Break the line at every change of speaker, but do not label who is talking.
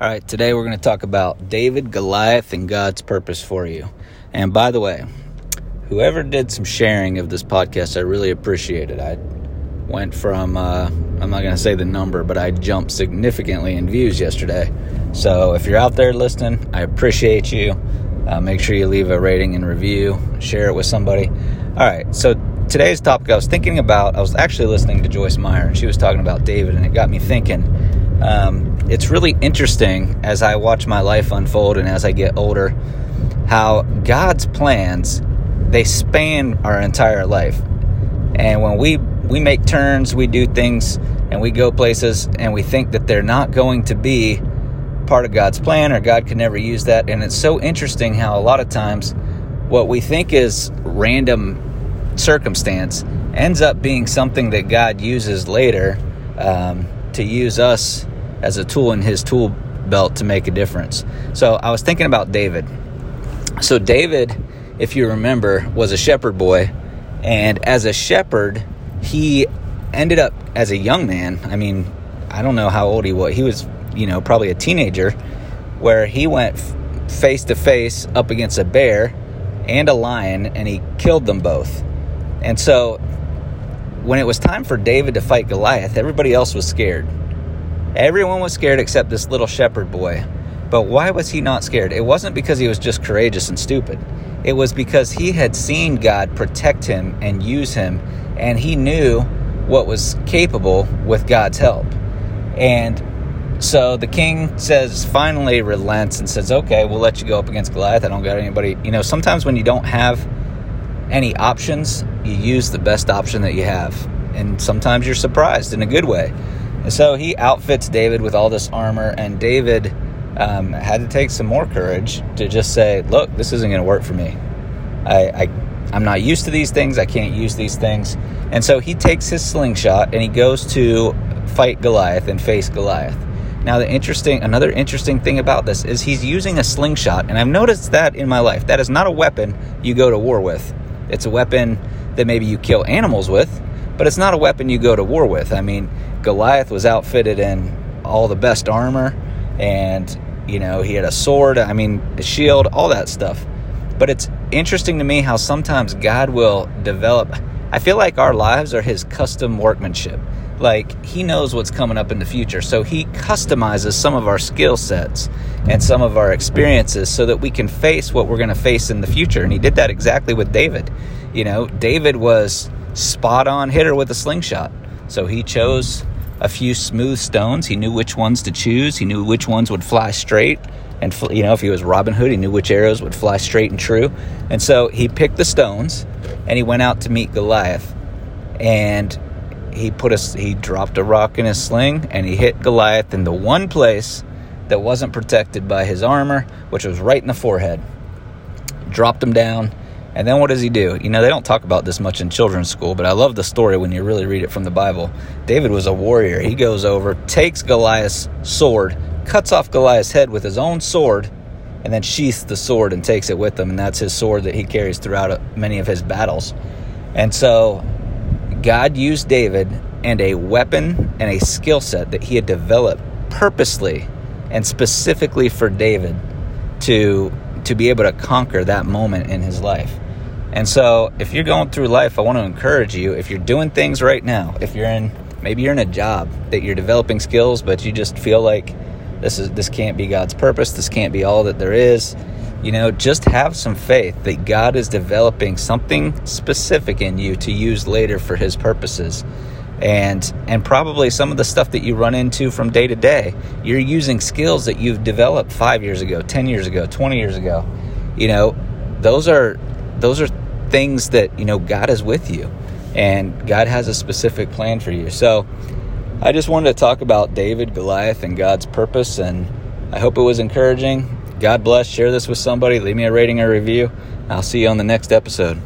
All right, today we're going to talk about David, Goliath, and God's purpose for you. And by the way, whoever did some sharing of this podcast, I really appreciate it. I went from, uh, I'm not going to say the number, but I jumped significantly in views yesterday. So if you're out there listening, I appreciate you. Uh, make sure you leave a rating and review, share it with somebody. All right, so today's topic I was thinking about, I was actually listening to Joyce Meyer, and she was talking about David, and it got me thinking. Um, it's really interesting as I watch my life unfold and as I get older, how God's plans they span our entire life. And when we we make turns, we do things, and we go places, and we think that they're not going to be part of God's plan, or God can never use that. And it's so interesting how a lot of times what we think is random circumstance ends up being something that God uses later um, to use us as a tool in his tool belt to make a difference. So I was thinking about David. So, David, if you remember, was a shepherd boy. And as a shepherd, he ended up as a young man. I mean, I don't know how old he was. He was, you know, probably a teenager, where he went face to face up against a bear and a lion and he killed them both. And so, when it was time for David to fight Goliath, everybody else was scared. Everyone was scared except this little shepherd boy. But why was he not scared? It wasn't because he was just courageous and stupid. It was because he had seen God protect him and use him, and he knew what was capable with God's help. And so the king says, finally relents and says, okay, we'll let you go up against Goliath. I don't got anybody. You know, sometimes when you don't have any options, you use the best option that you have. And sometimes you're surprised in a good way. So he outfits David with all this armor, and David um, had to take some more courage to just say, "Look, this isn't going to work for me. I, I, I'm not used to these things. I can't use these things." And so he takes his slingshot and he goes to fight Goliath and face Goliath. Now, the interesting, another interesting thing about this is he's using a slingshot, and I've noticed that in my life. That is not a weapon you go to war with. It's a weapon that maybe you kill animals with, but it's not a weapon you go to war with. I mean, Goliath was outfitted in all the best armor, and you know he had a sword. I mean, a shield, all that stuff. But it's interesting to me how sometimes God will develop. I feel like our lives are His custom workmanship. Like He knows what's coming up in the future, so He customizes some of our skill sets and some of our experiences so that we can face what we're going to face in the future. And He did that exactly with David. You know, David was spot on hitter with a slingshot. So he chose a few smooth stones. He knew which ones to choose. He knew which ones would fly straight. And, you know, if he was Robin Hood, he knew which arrows would fly straight and true. And so he picked the stones and he went out to meet Goliath. And he put a, he dropped a rock in his sling and he hit Goliath in the one place that wasn't protected by his armor, which was right in the forehead. Dropped him down and then what does he do? You know, they don't talk about this much in children's school, but I love the story when you really read it from the Bible. David was a warrior. He goes over, takes Goliath's sword, cuts off Goliath's head with his own sword, and then sheaths the sword and takes it with him. And that's his sword that he carries throughout uh, many of his battles. And so God used David and a weapon and a skill set that he had developed purposely and specifically for David to to be able to conquer that moment in his life. And so, if you're going through life, I want to encourage you if you're doing things right now, if you're in maybe you're in a job that you're developing skills but you just feel like this is this can't be God's purpose, this can't be all that there is, you know, just have some faith that God is developing something specific in you to use later for his purposes. And and probably some of the stuff that you run into from day to day, you're using skills that you've developed 5 years ago, 10 years ago, 20 years ago. You know, those are those are things that, you know, God is with you and God has a specific plan for you. So, I just wanted to talk about David, Goliath, and God's purpose, and I hope it was encouraging. God bless. Share this with somebody. Leave me a rating or review. I'll see you on the next episode.